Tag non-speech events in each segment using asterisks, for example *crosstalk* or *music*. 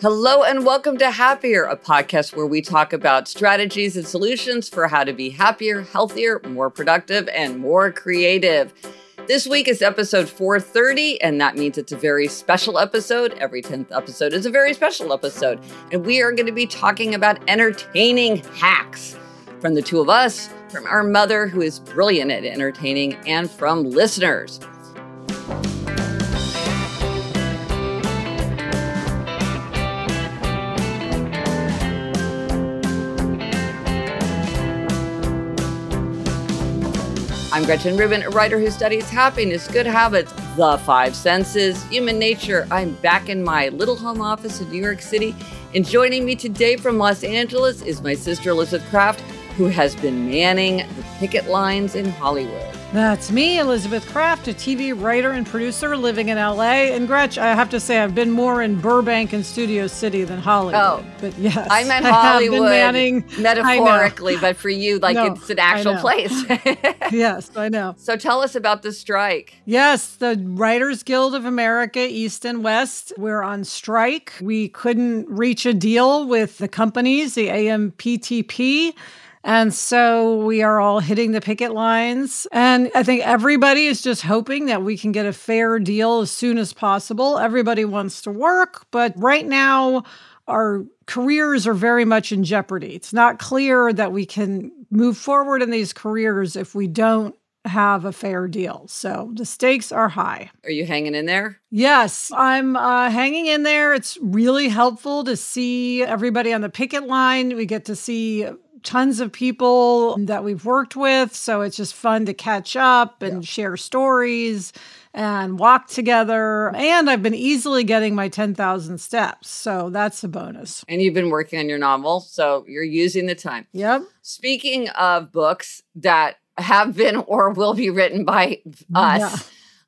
Hello and welcome to Happier, a podcast where we talk about strategies and solutions for how to be happier, healthier, more productive, and more creative. This week is episode 430, and that means it's a very special episode. Every 10th episode is a very special episode. And we are going to be talking about entertaining hacks from the two of us, from our mother, who is brilliant at entertaining, and from listeners. I'm Gretchen Rubin, a writer who studies happiness, good habits, the five senses, human nature. I'm back in my little home office in New York City. And joining me today from Los Angeles is my sister Elizabeth Craft, who has been manning the picket lines in Hollywood. That's me, Elizabeth Craft, a TV writer and producer living in LA. And Gretch, I have to say, I've been more in Burbank and Studio City than Hollywood. Oh, but yes, I meant Hollywood I manning, metaphorically, but for you, like no, it's an actual place. *laughs* *laughs* yes, I know. So tell us about the strike. Yes, the Writers Guild of America, East and West, we're on strike. We couldn't reach a deal with the companies, the AMPTP. And so we are all hitting the picket lines. And I think everybody is just hoping that we can get a fair deal as soon as possible. Everybody wants to work, but right now, our careers are very much in jeopardy. It's not clear that we can move forward in these careers if we don't have a fair deal. So the stakes are high. Are you hanging in there? Yes, I'm uh, hanging in there. It's really helpful to see everybody on the picket line. We get to see tons of people that we've worked with. So it's just fun to catch up and yeah. share stories and walk together. And I've been easily getting my 10,000 steps. So that's a bonus. And you've been working on your novel. So you're using the time. Yep. Speaking of books that have been *laughs* or will be written by us. Yeah.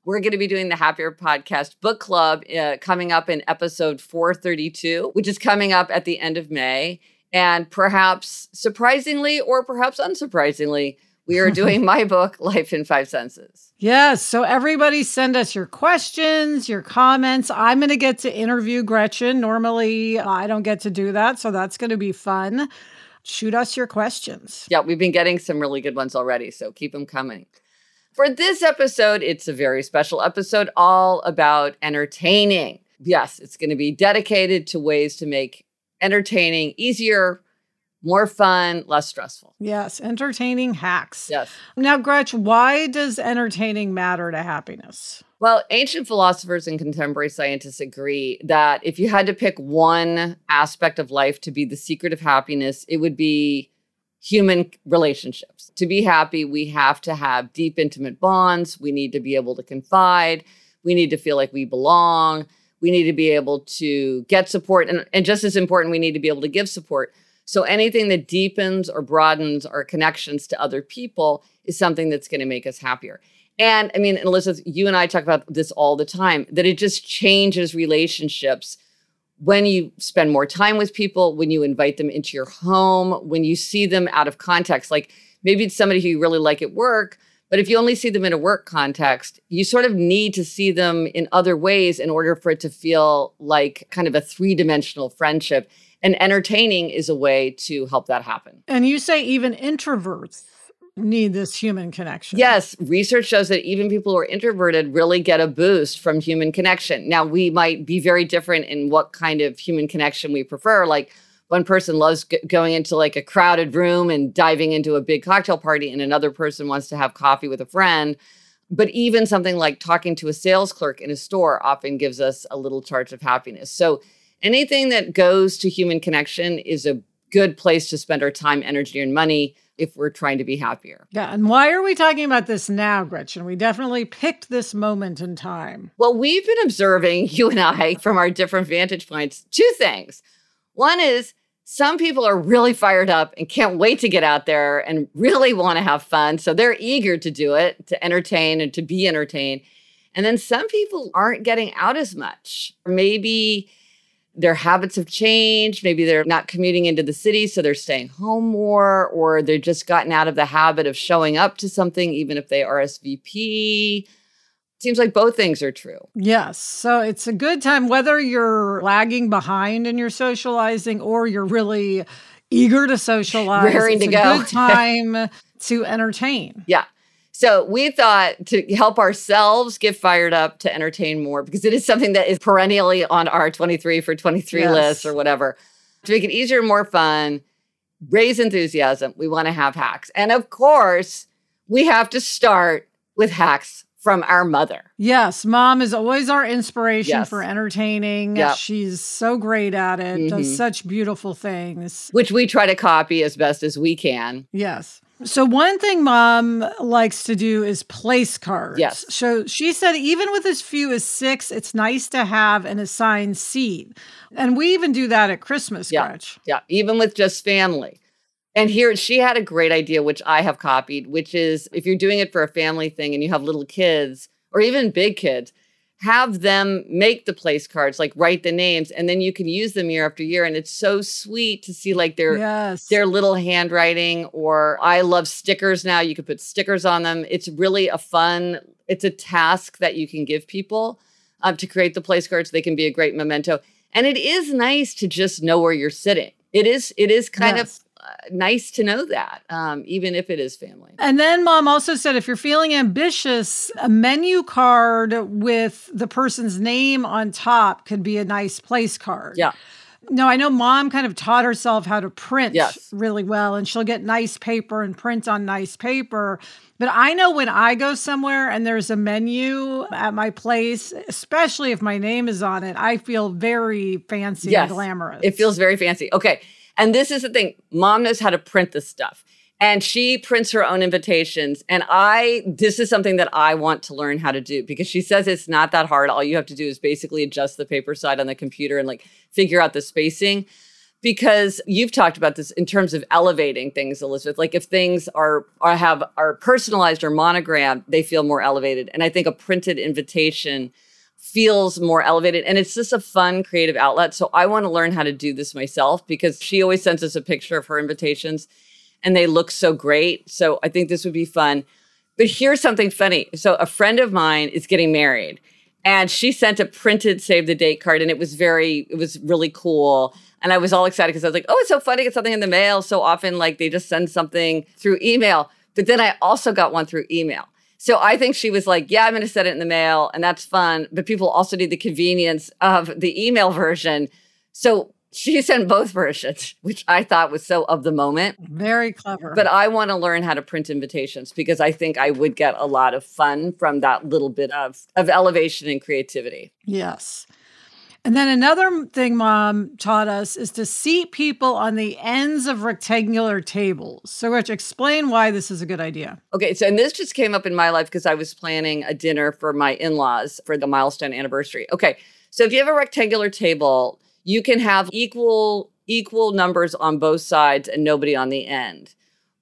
We're going to be doing the Happier Podcast Book Club uh, coming up in episode 432, which is coming up at the end of May. And perhaps surprisingly or perhaps unsurprisingly, we are doing *laughs* my book, Life in Five Senses. Yes. So, everybody send us your questions, your comments. I'm going to get to interview Gretchen. Normally, I don't get to do that. So, that's going to be fun. Shoot us your questions. Yeah, we've been getting some really good ones already. So, keep them coming. For this episode, it's a very special episode all about entertaining. Yes, it's going to be dedicated to ways to make entertaining, easier, more fun, less stressful. Yes, entertaining hacks. Yes. Now, Gretch, why does entertaining matter to happiness? Well, ancient philosophers and contemporary scientists agree that if you had to pick one aspect of life to be the secret of happiness, it would be human relationships. To be happy, we have to have deep, intimate bonds. We need to be able to confide. We need to feel like we belong we need to be able to get support and, and just as important we need to be able to give support. So anything that deepens or broadens our connections to other people is something that's going to make us happier. And i mean and elizabeth you and i talk about this all the time that it just changes relationships when you spend more time with people when you invite them into your home when you see them out of context. Like maybe it's somebody who you really like at work but if you only see them in a work context, you sort of need to see them in other ways in order for it to feel like kind of a three dimensional friendship. And entertaining is a way to help that happen. And you say even introverts need this human connection. Yes, research shows that even people who are introverted really get a boost from human connection. Now, we might be very different in what kind of human connection we prefer. Like, one person loves g- going into like a crowded room and diving into a big cocktail party and another person wants to have coffee with a friend but even something like talking to a sales clerk in a store often gives us a little charge of happiness so anything that goes to human connection is a good place to spend our time energy and money if we're trying to be happier. Yeah. And why are we talking about this now, Gretchen? We definitely picked this moment in time. Well, we've been observing, *laughs* you and I, from our different vantage points, two things. One is some people are really fired up and can't wait to get out there and really want to have fun. So they're eager to do it, to entertain and to be entertained. And then some people aren't getting out as much. Maybe their habits have changed. Maybe they're not commuting into the city, so they're staying home more, or they've just gotten out of the habit of showing up to something, even if they RSVP. Seems like both things are true. Yes. So it's a good time, whether you're lagging behind in your socializing or you're really eager to socialize. Raring it's to a go. good *laughs* time to entertain. Yeah. So we thought to help ourselves get fired up to entertain more because it is something that is perennially on our 23 for 23 Yes. list or whatever. To make it easier and more fun, raise enthusiasm, we want to have hacks. And of course, we have to start with hacks from our mother. Yes, mom is always our inspiration Yes. for entertaining. Yep. She's so great at it, does Mhm. such beautiful things. which we try to copy as best as we can. Yes. So one thing mom likes to do is place cards. Yes. So she said even with as few as 6, it's nice to have an assigned seat. And we even do that at Christmas, Yeah. Gretch. Yeah, even with just family. And here she had a great idea, which I have copied, which is if you're doing it for a family thing and you have little kids or even big kids, have them make the place cards, like write the names, and then you can use them year after year. And it's so sweet to see like their Yes. their little handwriting or I love stickers now. You can put stickers on them. It's really a fun, it's a task that you can give people um, to create the place cards. They can be a great memento. And it is nice to just know where you're sitting. It is, it is kind Yes. of nice to know that, um, even if it is family. And then mom also said if you're feeling ambitious, a menu card with the person's name on top could be a nice place card. Yeah. No, I know mom kind of taught herself how to print Yes. really well, and she'll get nice paper and print on nice paper. But I know when I go somewhere and there's a menu at my place, especially if my name is on it, I feel very fancy Yes. and glamorous. It feels very fancy. Okay. And this is the thing mom knows how to print this stuff. And she prints her own invitations. And I, this is something that I want to learn how to do because she says it's not that hard. All you have to do is basically adjust the paper side on the computer and like figure out the spacing. Because you've talked about this in terms of elevating things, Elizabeth. Like if things are, are have are personalized or monogrammed, they feel more elevated. And I think a printed invitation feels more elevated and it's just a fun creative outlet. So I want to learn how to do this myself because she always sends us a picture of her invitations and they look so great. So I think this would be fun. But here's something funny. So a friend of mine is getting married and she sent a printed save the date card and it was very it was really cool. And I was all excited because I was like, "Oh, it's so fun to get something in the mail." So often like they just send something through email. But then I also got one through email. So I think she was like, yeah, I'm going to send it in the mail and that's fun. But people also need the convenience of the email version. So she *laughs* sent both versions, which I thought was so of the moment. very clever. But I want to learn how to print invitations because I think I would get a lot of fun from that little bit of, of elevation and creativity. Yes. And then another thing mom taught us is to seat people on the ends of rectangular tables. So, Gretch, explain why this is a good idea. Okay, so and this just came up in my life because I was planning a dinner for my in-laws for the milestone anniversary. Okay, so if you have a rectangular table, you can have equal equal numbers on both sides and nobody on the end.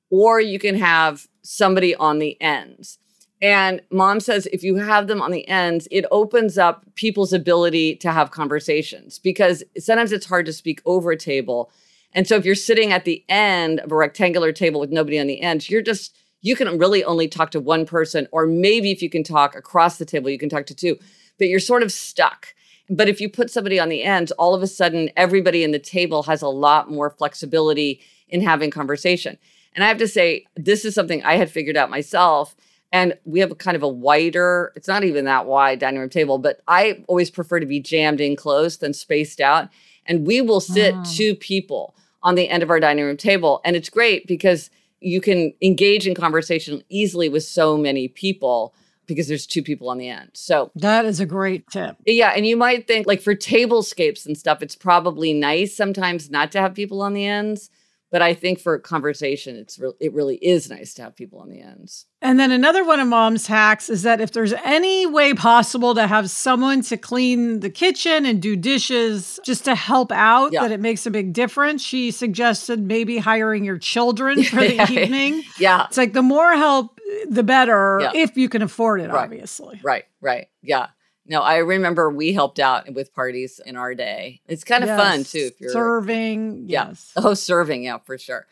Or you can have somebody on the ends. And mom says if you have them on the ends, it opens up people's ability to have conversations because sometimes it's hard to speak over a table. And so if you're sitting at the end of a rectangular table with nobody on the end, you're just, you can really only talk to one person, or maybe if you can talk across the table, you can talk to two, but you're sort of stuck. But if you put somebody on the end, all of a sudden everybody in the table has a lot more flexibility in having conversation. And I have to say, this is something I had figured out myself. And we have a kind of a wider, it's not even that wide dining room table, but I always prefer to be jammed in close than spaced out. And we will sit Mm. two people on the end of our dining room table. And it's great because you can engage in conversation easily with so many people because there's two people on the end. So That is a great tip. yeah, and you might think like for tablescapes and stuff, it's probably nice sometimes not to have people on the ends. But I think for conversation, it's re- it really is nice to have people on the ends. And then another one of mom's hacks is that if there's any way possible to have someone to clean the kitchen and do dishes just to help out, Yeah. that it makes a big difference. She suggested maybe hiring your children *laughs* for the evening. Yeah, It's like the more help, the better, Yeah. if you can afford it, Right. obviously. right, right. Yeah. No, I remember we helped out with parties in our day. It's kind of fun too if you're serving. Yeah. Yes. Oh, serving, yeah, for sure.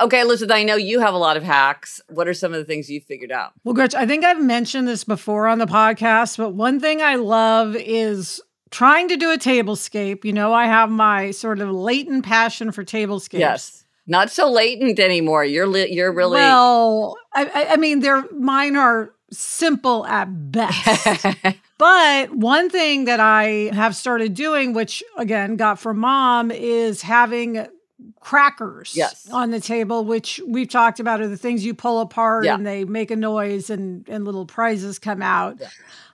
Okay, Elizabeth, I know you have a lot of hacks. What are some of the things you figured out? Well, Gretch, I think I've mentioned this before on the podcast, but one thing I love is trying to do a tablescape. You know, I have my sort of latent passion for tablescapes. Yes. Not so latent anymore. You're li- you're really Well, I, I- I mean, they're mine are simple at best. *laughs* But one thing that I have started doing, which again got from mom, is having crackers Yes. on the table, which we've talked about are the things you pull apart Yeah. and they make a noise and, and little prizes come out. Yeah.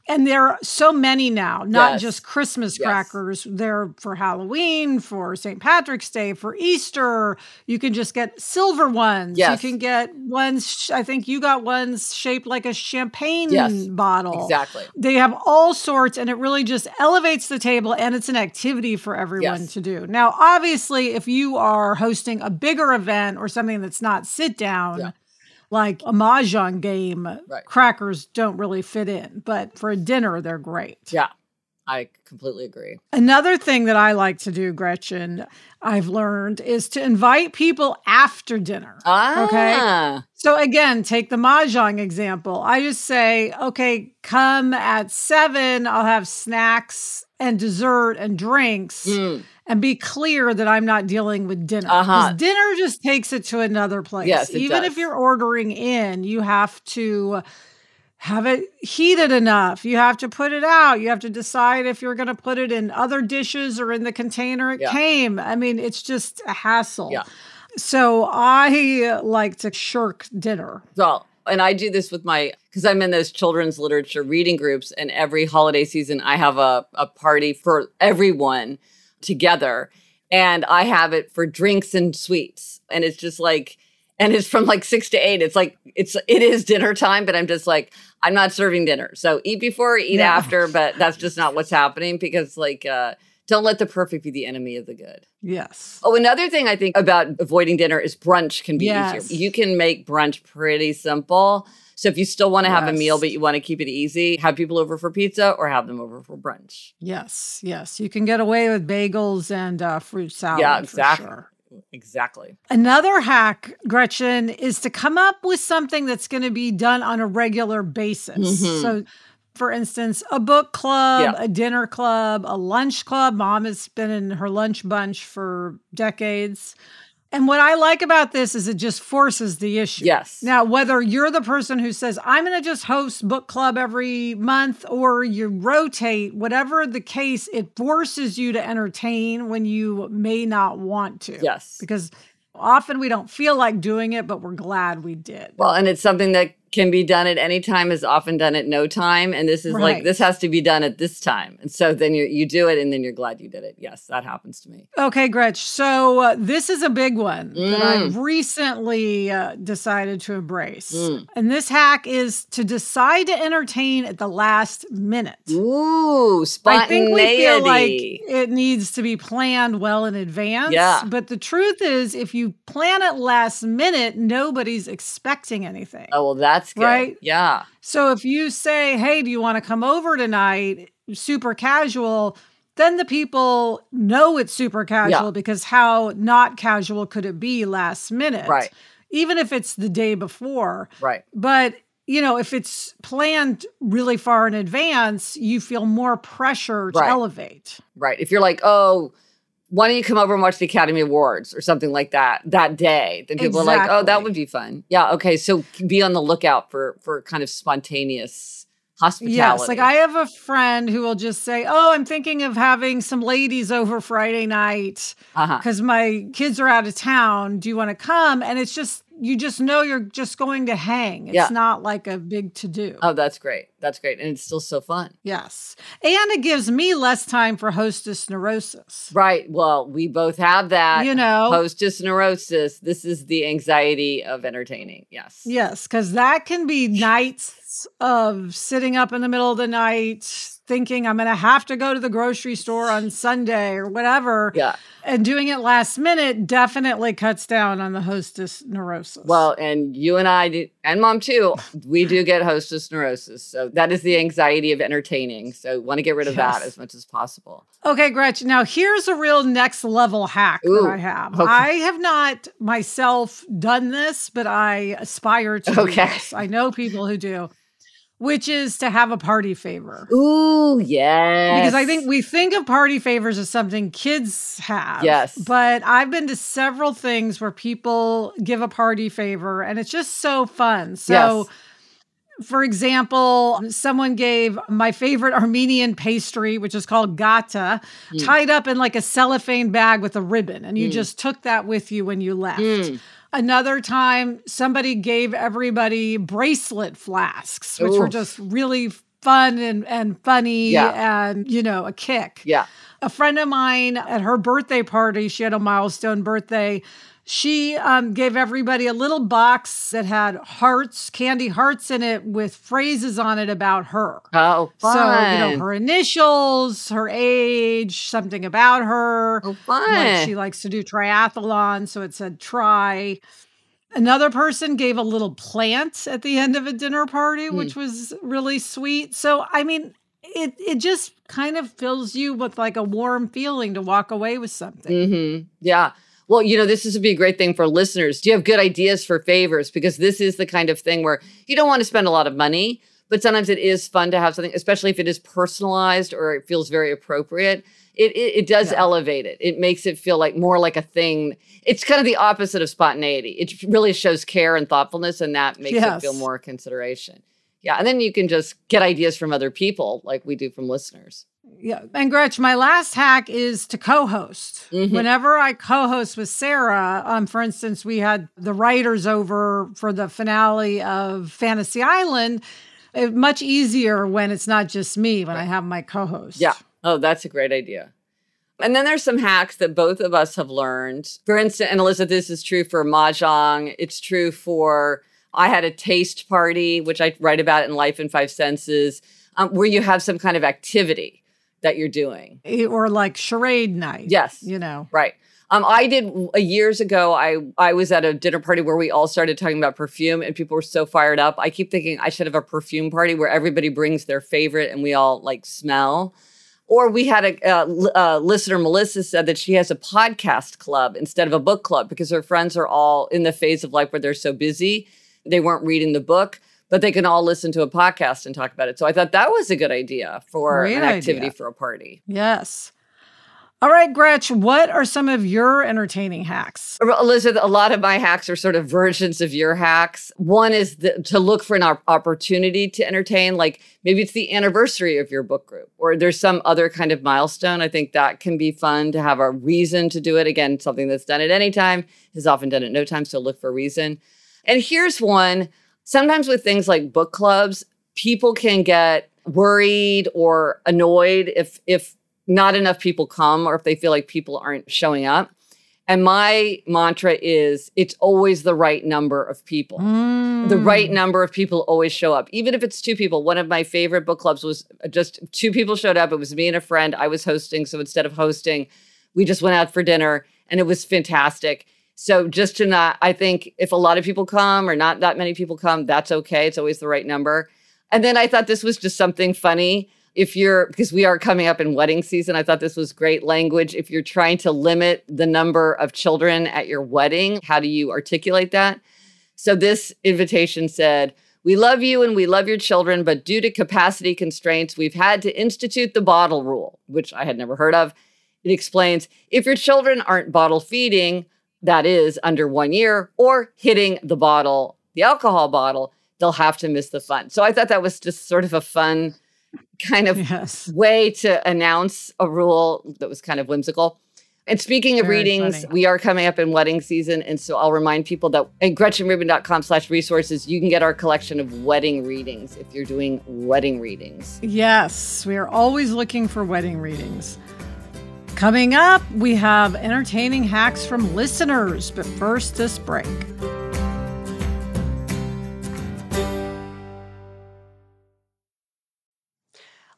And there are so many now, not Yes. just Christmas Yes. crackers. They're for Halloween, for St. Patrick's Day, for Easter. You can just get silver ones. Yes. You can get ones, I think you got ones shaped like a champagne Yes. bottle. exactly. They have all sorts, and it really just elevates the table, and it's an activity for everyone to do. Now, obviously, if you are hosting a bigger event or something that's not sit down, Yeah. Like a mahjong game, Right. crackers don't really fit in. But for a dinner, they're great. Yeah. I completely agree. Another thing that I like to do, Gretchen, I've learned is to invite people after dinner. Ah. So again, take the mahjong example. I just say, okay, come at seven. I'll have snacks and dessert and drinks, Mm. And be clear that I'm not dealing with dinner. Uh-huh. Dinner just takes it to another place. Yes, Even does. if you're ordering in, you have to have it heated enough. You have to put it out. You have to decide if you're going to put it in other dishes or in the container it Yeah. came. I mean, it's just a hassle. Yeah. So I like to shirk dinner. Well, and I do this with my because I'm in those children's literature reading groups, and every holiday season I have a, a party for everyone together. And I have it for drinks and sweets. And it's just like, and it's from like six to eight. It's like it's it is dinner time, but I'm just like, I'm not serving dinner. So eat before, eat No. after, but that's just not what's happening because like uh don't let the perfect be the enemy of the good. Yes. Oh, another thing I think about avoiding dinner is brunch can be Yes. easier. You can make brunch pretty simple. So if you still want to have a meal, but you want to keep it easy, have people over for pizza or have them over for brunch. Yes. Yes. You can get away with bagels and uh, fruit salad. yeah, for exactly. sure. Exactly. Another hack, Gretchen, is to come up with something that's going to be done on a regular basis. Mhm. So, for instance, a book club, Yeah. a dinner club, a lunch club. Mom has been in her lunch bunch for decades. And what I like about this is it just forces the issue. Yes. Now, whether you're the person who says, I'm going to just host book club every month, or you rotate, whatever the case, it forces you to entertain when you may not want to. Yes. Because often we don't feel like doing it, but we're glad we did. Well, and it's something that can be done at any time is often done at no time. And this is like, this has to be done at this time. And so then you, you do it and then you're glad you did it. Yes, that happens to me. Okay, Gretch. So uh, this is a big one that I've Mm. recently uh, decided to embrace. Mm. And this hack is to decide to entertain at the last minute. Ooh, spontaneity. I think we feel like it needs to be planned well in advance. Yeah. But the truth is, if you plan it last minute, nobody's expecting anything. oh, well, that's good. Right? Yeah. So if you say, hey, do you want to come over tonight? Super casual. Then the people know it's super casual Yeah. because how not casual could it be last minute? Right. Even if it's the day before. Right. But, you know, if it's planned really far in advance, you feel more pressure to Right. elevate. Right. If you're like, oh, why don't you come over and watch the Academy Awards or something like that that day? Then people are like, oh, that would be fun. Yeah. Okay. So be on the lookout for for kind of spontaneous hospitality. Yes, like I have a friend who will just say, "Oh, I'm thinking of having some ladies over Friday night uh-huh. because my kids are out of town. Do you want to come?" And it's just you just know you're just going to hang. It's Yeah. not like a big to do. Oh, that's great. That's great. And it's still so fun. Yes. And it gives me less time for hostess neurosis. Right. Well, we both have that. You know, Hostess neurosis. This is the anxiety of entertaining. Yes. yes, because that can be nights of sitting up in the middle of the night thinking I'm going to have to go to the grocery store on Sunday or whatever. Yeah. And doing it last minute definitely cuts down on the hostess neurosis. Well, and you and I, do, and mom too, we do get hostess neurosis. So that is the anxiety of entertaining. So want to get rid of that as much as possible. Okay, Gretchen. Now here's a real next level hack Ooh, that I have. okay. I have not myself done this, but I aspire to. Okay. this. I know people who do, which is to have a party favor. Ooh, yes. Because I think we think of party favors as something kids have. Yes. But I've been to several things where people give a party favor and it's just so fun. So, Yes. For example, someone gave my favorite Armenian pastry, which is called gata, Mm. tied up in like a cellophane bag with a ribbon. And you Mm. just took that with you when you left. Mm. Another time, somebody gave everybody bracelet flasks, which were just really fun and, and funny Yeah. and, you know, a kick. Yeah. A friend of mine at her birthday party, she had a milestone birthday. She um, gave everybody a little box that had hearts, candy hearts in it with phrases on it about her. Oh, fun. So, you know, her initials, her age, something about her. oh, Like fun. she likes to do triathlon, so it said try. Another person gave a little plant at the end of a dinner party, Hmm. which was really sweet. So, I mean, it it just kind of fills you with like a warm feeling to walk away with something. hmm Yeah. Well, you know, this is would be a great thing for listeners. Do you have good ideas for favors? Because this is the kind of thing where you don't want to spend a lot of money, but sometimes it is fun to have something, especially if it is personalized or it feels very appropriate. It it, it does Yeah. elevate it. It makes it feel like more like a thing. It's kind of the opposite of spontaneity. It really shows care and thoughtfulness, and that makes it feel more consideration. Yeah, and then you can just get ideas from other people, like we do from listeners. Yeah. And Gretch, my last hack is to co-host. Mhm. Whenever I co-host with Sarah, um, for instance, we had the writers over for the finale of Fantasy Island. It, much easier when it's not just me, when I have my co-host. Yeah. Oh, that's a great idea. And then there's some hacks that both of us have learned. For instance, and Alyssa, this is true for Mahjong. It's true for, I had a taste party, which I write about in Life in Five Senses, um, where you have some kind of activity that you're doing. Eh, Or like charade night. Yes. You know. Right. Um, I did uh, years ago. I I was at a dinner party where we all started talking about perfume, and people were so fired up. I keep thinking I should have a perfume party where everybody brings their favorite and we all like smell. Or we had a uh, uh, listener, Melissa, said that she has a podcast club instead of a book club because her friends are all in the phase of life where they're so busy they weren't reading the book, but they can all listen to a podcast and talk about it. So I thought that was a good idea for Great an activity idea. for a party. Yes. All right, Gretch, what are some of your entertaining hacks? Elizabeth, a lot of my hacks are sort of versions of your hacks. One is the, to look for an op- opportunity to entertain, like maybe it's the anniversary of your book group, or there's some other kind of milestone. I think that can be fun to have a reason to do it. Again, something that's done at any time is often done at no time, so look for a reason. And here's one sometimes with things like book clubs, people can get worried or annoyed if if not enough people come or if they feel like people aren't showing up. And my mantra is it's always the right number of people. The right Mm. number of people always show up, even if it's two people. One of my favorite book clubs was just two people showed up. It was me and a friend. I was hosting. So instead of hosting, we just went out for dinner and it was fantastic. So just to not, I think if a lot of people come or not that many people come, that's okay. It's always the right number. And then I thought this was just something funny. If you're, because we are coming up in wedding season, I thought this was great language. If you're trying to limit the number of children at your wedding, how do you articulate that? So this invitation said, We love you and we love your children, but due to capacity constraints, we've had to institute the bottle rule, which I had never heard of. It explains if your children aren't bottle feeding, that is under one year, or hitting the bottle, the alcohol bottle, they'll have to miss the fun. So I thought that was just sort of a fun kind of Yes. way to announce a rule that was kind of whimsical. And speaking of Very readings, funny. we are coming up in wedding season. And so I'll remind people that at gretchenrubin.com slash resources, you can get our collection of wedding readings if you're doing wedding readings. Yes, we are always looking for wedding readings. Coming up, we have entertaining hacks from listeners, but first, this break.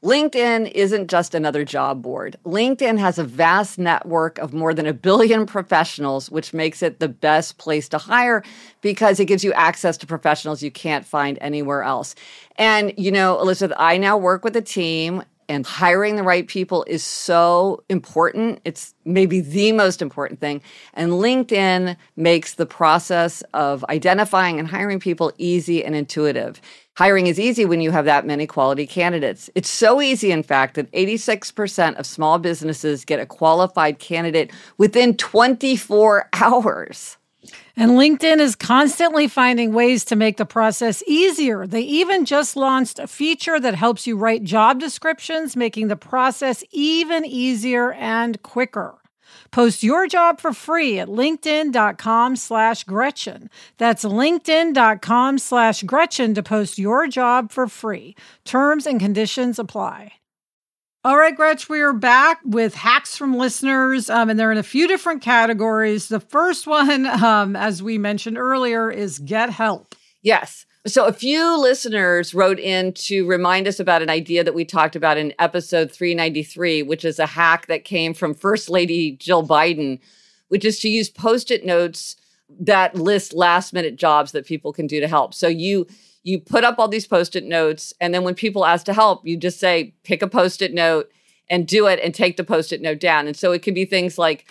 LinkedIn isn't just another job board. LinkedIn has a vast network of more than a billion professionals, which makes it the best place to hire because it gives you access to professionals you can't find anywhere else. And, you know, Elizabeth, I now work with a team and hiring the right people is so important. It's maybe the most important thing. And LinkedIn makes the process of identifying and hiring people easy and intuitive. Hiring is easy when you have that many quality candidates. It's so easy, in fact, that 86% of small businesses get a qualified candidate within 24 hours. And LinkedIn is constantly finding ways to make the process easier. They even just launched a feature that helps you write job descriptions, making the process even easier and quicker. Post your job for free at linkedin.com slash Gretchen. That's linkedin.com slash Gretchen to post your job for free. Terms and conditions apply. All right, Gretch, we are back with hacks from listeners, um, and they're in a few different categories. The first one, *laughs* um, as we mentioned earlier, is get help. Yes. So a few listeners wrote in to remind us about an idea that we talked about in episode 393, which is a hack that came from First Lady Jill Biden, which is to use post-it notes that list last minute jobs that people can do to help. So you you put up all these post-it notes and then when people ask to help, you just say pick a post-it note and do it and take the post-it note down. And so it could be things like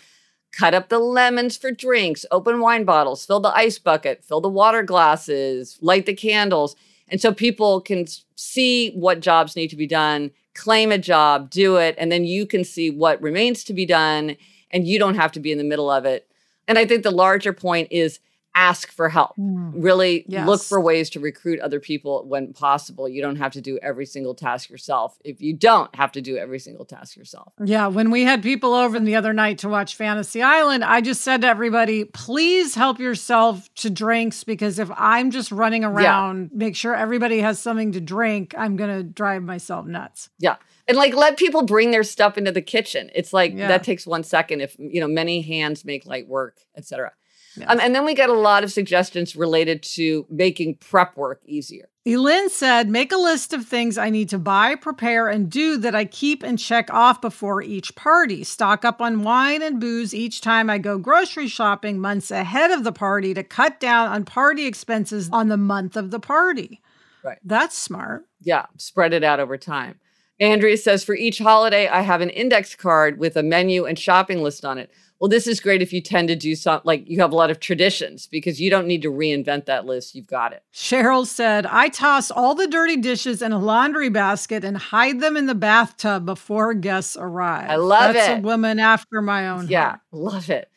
cut up the lemons for drinks, open wine bottles, fill the ice bucket, fill the water glasses, light the candles. And so people can see what jobs need to be done, claim a job, do it, and then you can see what remains to be done and you don't have to be in the middle of it. And I think the larger point is ask for help. Hmm. Really Yes. look for ways to recruit other people when possible. You don't have to do every single task yourself. If you don't have to do every single task yourself. Yeah, when we had people over the other night to watch Fantasy Island, I just said to everybody, please help yourself to drinks because if I'm just running around, make sure everybody has something to drink, I'm going to drive myself nuts. Yeah. And like let people bring their stuff into the kitchen. It's like Yeah. that takes one second if you know many hands make light work, etc. Yes. Um, and then we get a lot of suggestions related to making prep work easier. Elin said, make a list of things I need to buy, prepare, and do that I keep and check off before each party. Stock up on wine and booze each time I go grocery shopping months ahead of the party to cut down on party expenses on the month of the party. Right. That's smart. Yeah, spread it out over time. Andrea says for each holiday, I have an index card with a menu and shopping list on it. Well, this is great if you tend to do something like you have a lot of traditions because you don't need to reinvent that list. You've got it. Cheryl said, I toss all the dirty dishes in a laundry basket and hide them in the bathtub before guests arrive. I love That's it. That's a woman after my own Yeah, heart. love it.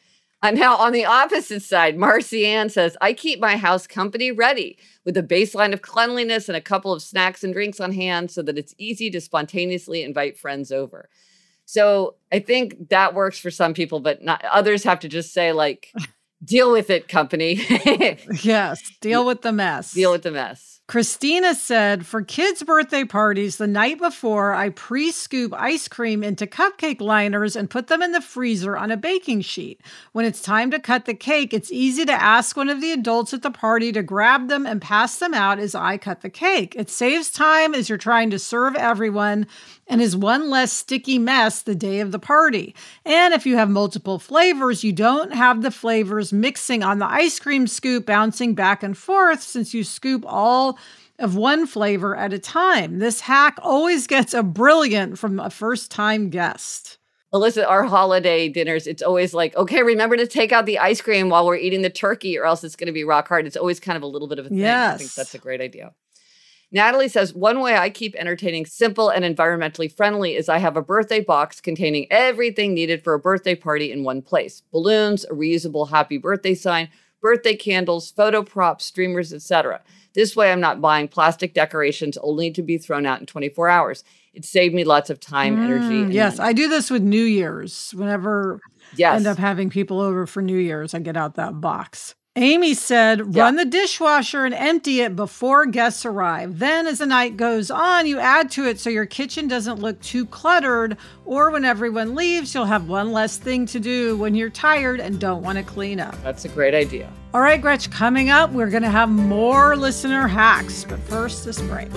And now on the opposite side, Marcy Ann says, I keep my house company ready with a baseline of cleanliness and a couple of snacks and drinks on hand so that it's easy to spontaneously invite friends over. So I think that works for some people, but not others have to just say, like, *laughs* deal with it, company. *laughs* Yes, deal with the mess. deal with the mess. Christina said, for kids' birthday parties, the night before, I pre scoop ice cream into cupcake liners and put them in the freezer on a baking sheet. When it's time to cut the cake, it's easy to ask one of the adults at the party to grab them and pass them out as I cut the cake. It saves time as you're trying to serve everyone and is one less sticky mess the day of the party. And if you have multiple flavors, you don't have the flavors mixing on the ice cream scoop, bouncing back and forth since you scoop all of one flavor at a time. This hack always gets a brilliant from a first time guest. Alyssa, our holiday dinners, it's always like, okay, remember to take out the ice cream while we're eating the turkey, or else it's going to be rock hard. It's always kind of a little bit of a thing. Yes. I think that's a great idea. Natalie says, one way I keep entertaining simple and environmentally friendly is I have a birthday box containing everything needed for a birthday party in one place balloons, a reusable happy birthday sign, birthday candles, photo props, streamers, etc. This way I'm not buying plastic decorations only to be thrown out in 24 hours. It saved me lots of time, mm, energy. yes, money. I do this with New Year's. Whenever yes. I end up having people over for New Year's, I get out that box. Amy said, run the dishwasher and empty it before guests arrive. Then, as the night goes on, you add to it so your kitchen doesn't look too cluttered, or when everyone leaves, you'll have one less thing to do when you're tired and don't want to clean up. That's a great idea. All right, Gretch, coming up, we're going to have more listener hacks, but first, this break.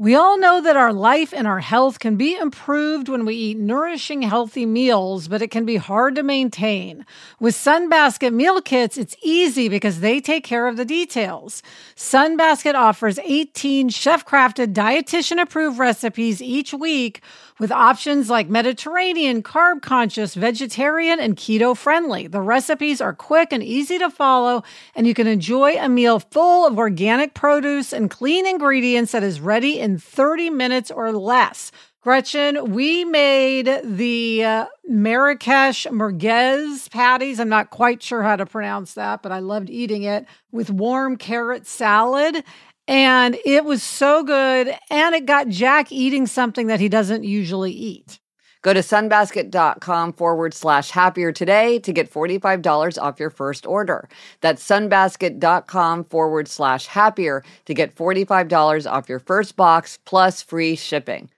We all know that our life and our health can be improved when we eat nourishing, healthy meals, but it can be hard to maintain. With Sunbasket meal kits, it's easy because they take care of the details. Sunbasket offers 18 chef crafted, dietitian approved recipes each week with options like Mediterranean, carb conscious, vegetarian, and keto friendly. The recipes are quick and easy to follow, and you can enjoy a meal full of organic produce and clean ingredients that is ready in 30 minutes or less. Gretchen, we made the uh, Marrakesh merguez patties. I'm not quite sure how to pronounce that, but I loved eating it with warm carrot salad. And it was so good. And it got Jack eating something that he doesn't usually eat. Go to sunbasket.com forward slash happier today to get $45 off your first order. That's sunbasket.com forward slash happier to get $45 off your first box plus free shipping.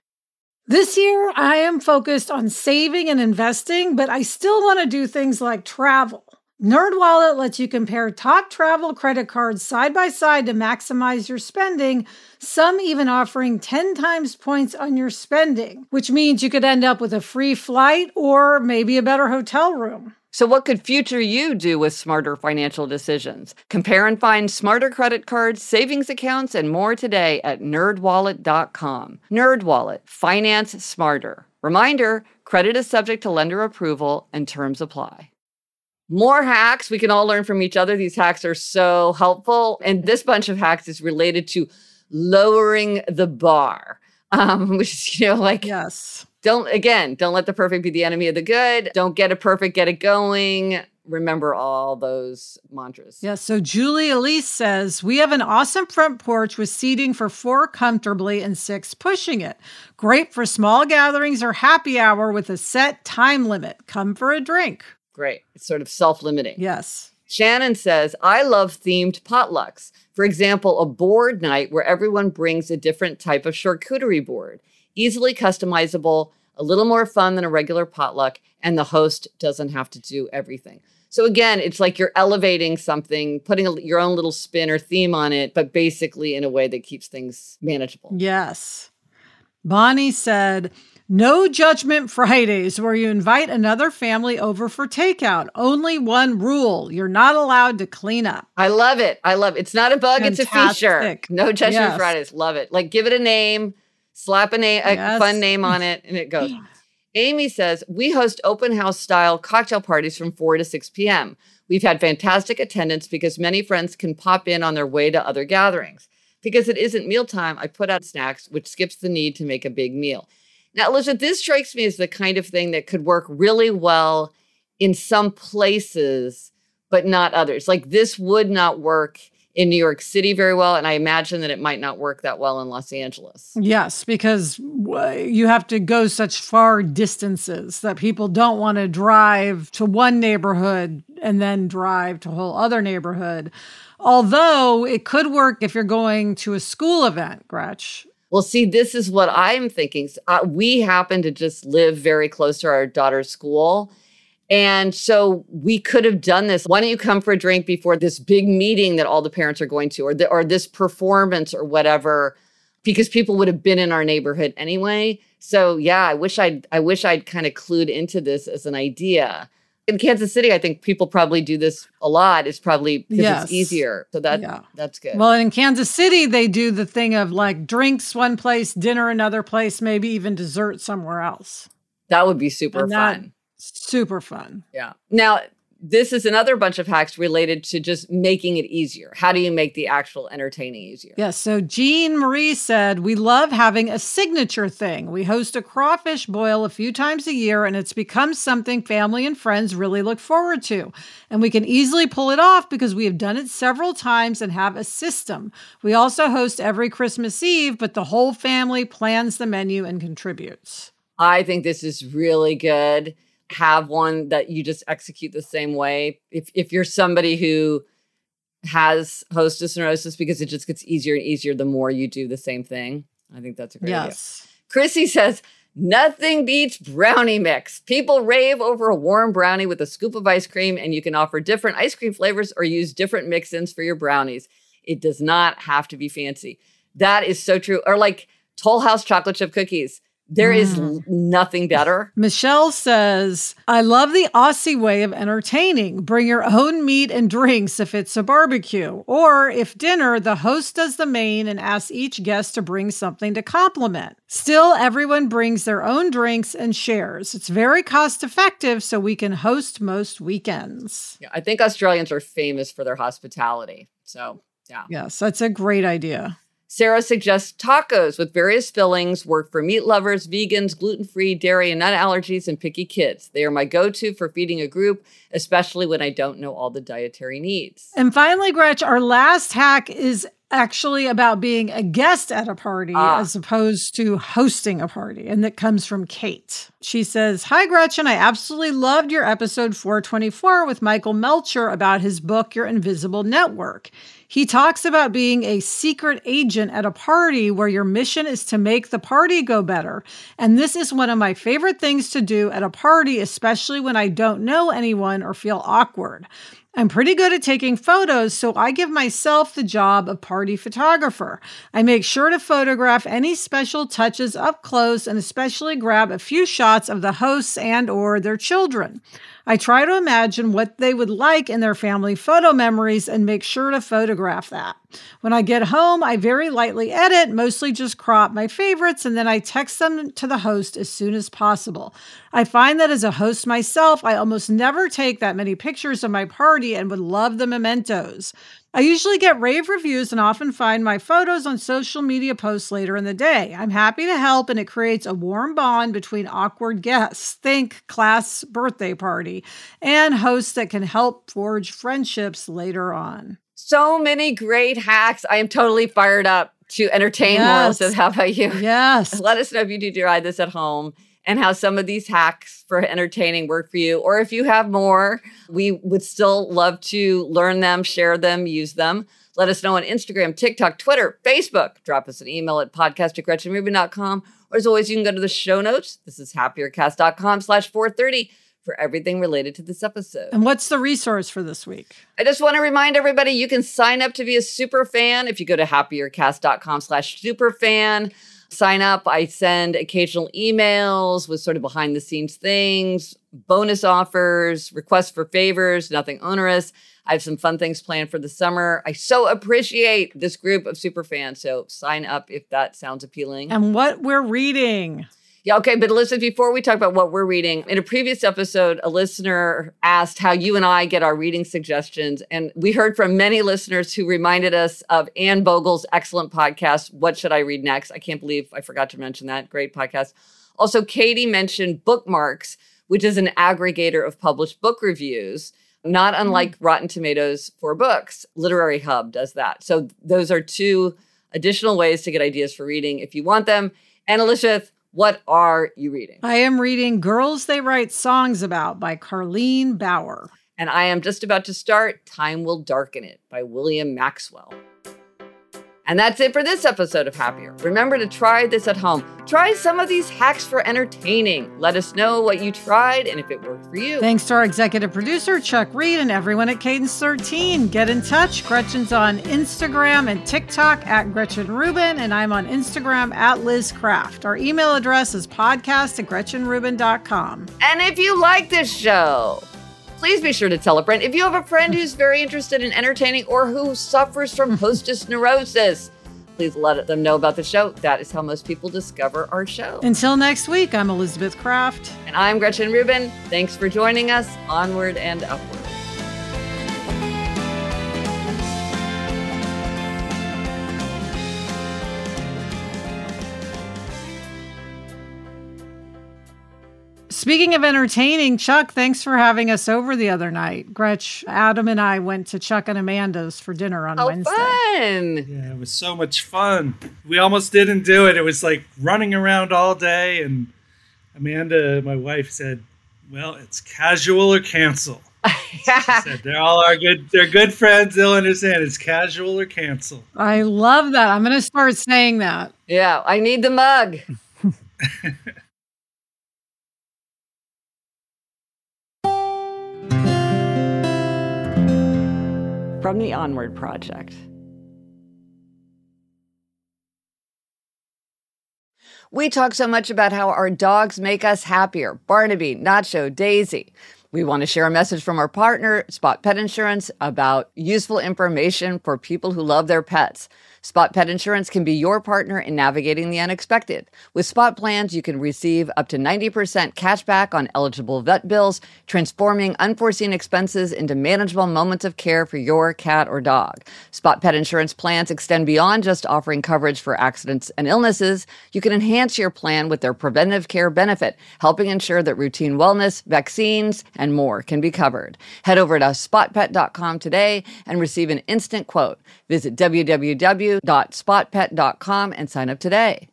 This year, I am focused on saving and investing, but I still want to do things like travel. NerdWallet lets you compare top travel credit cards side by side to maximize your spending, some even offering 10 times points on your spending, which means you could end up with a free flight or maybe a better hotel room. So, what could future you do with smarter financial decisions? Compare and find smarter credit cards, savings accounts, and more today at nerdwallet.com. Nerdwallet, finance smarter. Reminder credit is subject to lender approval and terms apply more hacks. We can all learn from each other. These hacks are so helpful. And this bunch of hacks is related to lowering the bar, *laughs* um, which is, you know, like, yes. Don't, again, don't let the perfect be the enemy of the good. Don't get it perfect, get it going. Remember all those mantras. Yeah. So Julie Elise says, We have an awesome front porch with seating for four comfortably and six pushing it. Great for small gatherings or happy hour with a set time limit. Come for a drink. Great. It's sort of self limiting. Yes. Shannon says, I love themed potlucks. For example, a board night where everyone brings a different type of charcuterie board, easily customizable, a little more fun than a regular potluck, and the host doesn't have to do everything. So again, it's like you're elevating something, putting a, your own little spin or theme on it, but basically in a way that keeps things manageable. Yes. Bonnie said, no Judgment Fridays, where you invite another family over for takeout. Only one rule you're not allowed to clean up. I love it. I love it. It's not a bug, Fantastic. it's a feature. No Judgment yes. Fridays. Love it. Like give it a name, slap a name, a yes. fun name on it, and it goes. *gasps* Amy says, We host open house style cocktail parties from 4 to 6 p.m. We've had fantastic attendance because many friends can pop in on their way to other gatherings. Because it isn't mealtime, I put out snacks, which skips the need to make a big meal. Now, Elizabeth, this strikes me as the kind of thing that could work really well in some places, but not others. Like this would not work in New York City very well. And I imagine that it might not work that well in Los Angeles. Yes, because you have to go such far distances that people don't want to drive to one neighborhood and then drive to a whole other neighborhood. Although it could work if you're going to a school event, Gretch. Well, see, this is what I'm thinking. Uh, we happen to just live very close to our daughter's school. And so we could have done this. Why don't you come for a drink before this big meeting that all the parents are going to, or, the, or this performance or whatever? Because people would have been in our neighborhood anyway. So yeah, I wish I'd I wish I'd kind of clued into this as an idea in Kansas City, I think people probably do this a lot. It's probably because yes. it's easier. So that yeah. that's good. Well, in Kansas City, they do the thing of like drinks one place, dinner another place, maybe even dessert somewhere else. That would be super fun. Super fun. Yeah. Now, this is another bunch of hacks related to just making it easier. How do you make the actual entertaining easier? Yes. so Jean Marie said, We love having a signature thing. We host a crawfish boil a few times a year, and it's become something family and friends really look forward to. And we can easily pull it off because we have done it several times and have a system. We also host every Christmas Eve, but the whole family plans the menu and contributes. I think this is really good have one that you just execute the same way. If if you're somebody who has hostess neurosis because it just gets easier and easier the more you do the same thing. I think that's a great yes. idea. Chrissy says, Nothing beats brownie mix. People rave over a warm brownie with a scoop of ice cream, and you can offer different ice cream flavors or use different mix ins for your brownies. It does not have to be fancy. That is so true. Or like Toll House chocolate chip cookies. There mm. is nothing better. Michelle says, I love the Aussie way of entertaining. Bring your own meat and drinks if it's a barbecue. Or if dinner, the host does the main and asks each guest to bring something to complement. Still, everyone brings their own drinks and shares. It's very cost effective, so we can host most weekends. Yeah, I think Australians are famous for their hospitality. So, yeah. Yes, that's a great idea. Sarah suggests tacos with various fillings work for meat lovers, vegans, gluten free, dairy and nut allergies, and picky kids. They are my go to for feeding a group, especially when I don't know all the dietary needs. And finally, Gretch, our last hack is actually about being a guest at a party ah. as opposed to hosting a party. And that comes from Kate. She says, Hi, Gretchen. I absolutely loved your episode 424 with Michael Melcher about his book, Your Invisible Network. He talks about being a secret agent at a party where your mission is to make the party go better. And this is one of my favorite things to do at a party, especially when I don't know anyone or feel awkward. I'm pretty good at taking photos, so I give myself the job of party photographer. I make sure to photograph any special touches up close and especially grab a few shots of the hosts and or their children. I try to imagine what they would like in their family photo memories and make sure to photograph that. When I get home, I very lightly edit, mostly just crop my favorites, and then I text them to the host as soon as possible. I find that as a host myself, I almost never take that many pictures of my party and would love the mementos. I usually get rave reviews and often find my photos on social media posts later in the day. I'm happy to help, and it creates a warm bond between awkward guests, think class birthday party, and hosts that can help forge friendships later on. So many great hacks. I am totally fired up to entertain yes. more. So, how about you? Yes. *laughs* Let us know if you do try this at home and how some of these hacks for entertaining work for you. Or if you have more, we would still love to learn them, share them, use them. Let us know on Instagram, TikTok, Twitter, Facebook. Drop us an email at podcast at gretchenrubin.com. Or as always, you can go to the show notes. This is happiercast.com slash 430 for everything related to this episode. And what's the resource for this week? I just want to remind everybody you can sign up to be a super fan if you go to happiercast.com slash super fan sign up. I send occasional emails with sort of behind the scenes things, bonus offers, requests for favors, nothing onerous. I have some fun things planned for the summer. I so appreciate this group of super fans. So sign up if that sounds appealing. And what we're reading. Yeah, okay. But Elizabeth, before we talk about what we're reading, in a previous episode, a listener asked how you and I get our reading suggestions. And we heard from many listeners who reminded us of Anne Bogel's excellent podcast, What Should I Read Next? I can't believe I forgot to mention that. Great podcast. Also, Katie mentioned Bookmarks, which is an aggregator of published book reviews, not unlike mm. Rotten Tomatoes for books. Literary Hub does that. So those are two additional ways to get ideas for reading if you want them. And Elizabeth, what are you reading? I am reading Girls They Write Songs About by Carlene Bauer. And I am just about to start Time Will Darken It by William Maxwell. And that's it for this episode of Happier. Remember to try this at home. Try some of these hacks for entertaining. Let us know what you tried and if it worked for you. Thanks to our executive producer, Chuck Reed, and everyone at Cadence 13. Get in touch. Gretchen's on Instagram and TikTok at Gretchen Rubin, and I'm on Instagram at Liz Craft. Our email address is podcast at GretchenRubin.com. And if you like this show, please be sure to tell a friend. If you have a friend who's very interested in entertaining or who suffers from *laughs* hostess neurosis, please let them know about the show. That is how most people discover our show. Until next week, I'm Elizabeth Craft. And I'm Gretchen Rubin. Thanks for joining us. Onward and upward. Speaking of entertaining, Chuck, thanks for having us over the other night. Gretch, Adam, and I went to Chuck and Amanda's for dinner on oh, Wednesday. fun! Yeah, it was so much fun. We almost didn't do it. It was like running around all day, and Amanda, my wife, said, "Well, it's casual or cancel." *laughs* She said, "They're all our good. They're good friends. They'll understand. It's casual or cancel." I love that. I'm going to start saying that. yeah, I need the mug. *laughs* From the Onward Project. We talk so much about how our dogs make us happier Barnaby, Nacho, Daisy. We want to share a message from our partner, Spot Pet Insurance, about useful information for people who love their pets. Spot Pet Insurance can be your partner in navigating the unexpected. With Spot plans, you can receive up to 90% cash back on eligible vet bills, transforming unforeseen expenses into manageable moments of care for your cat or dog. Spot Pet Insurance plans extend beyond just offering coverage for accidents and illnesses. You can enhance your plan with their preventive care benefit, helping ensure that routine wellness, vaccines, and more can be covered. Head over to spotpet.com today and receive an instant quote. Visit www.spotpet.com and sign up today.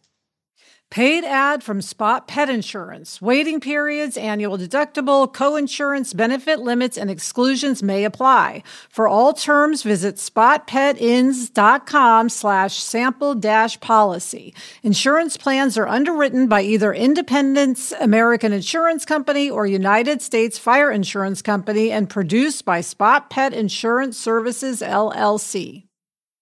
Paid ad from Spot Pet Insurance. Waiting periods, annual deductible, co-insurance, benefit limits, and exclusions may apply. For all terms, visit spotpetins.com slash sample dash policy. Insurance plans are underwritten by either Independence American Insurance Company or United States Fire Insurance Company and produced by Spot Pet Insurance Services, LLC.